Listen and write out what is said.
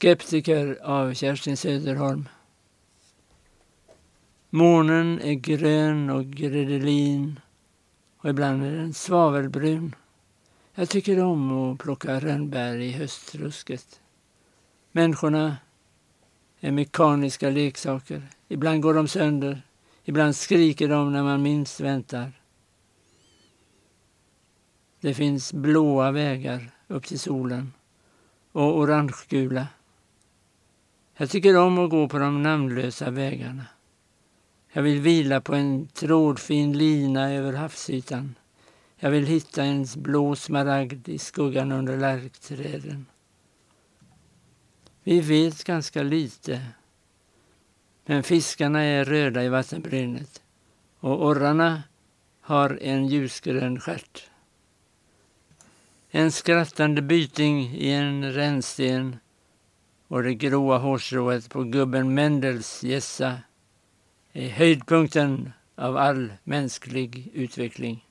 Skeptiker av Kerstin Söderholm. Månen är grön och gredelin och ibland är den svavelbrun. Jag tycker om att plocka rönnbär i höstrusket. Människorna är mekaniska leksaker. Ibland går de sönder, ibland skriker de när man minst väntar. Det finns blåa vägar upp till solen och orangegula. Jag tycker om att gå på de namnlösa vägarna. Jag vill vila på en trådfin lina över havsytan. Jag vill hitta en blå smaragd i skuggan under lärkträden. Vi vet ganska lite. Men fiskarna är röda i vattenbrynet och orrarna har en ljusgrön stjärt. En skrattande byting i en rännsten och det gråa hårstrået på gubben Mendels gässa är höjdpunkten av all mänsklig utveckling.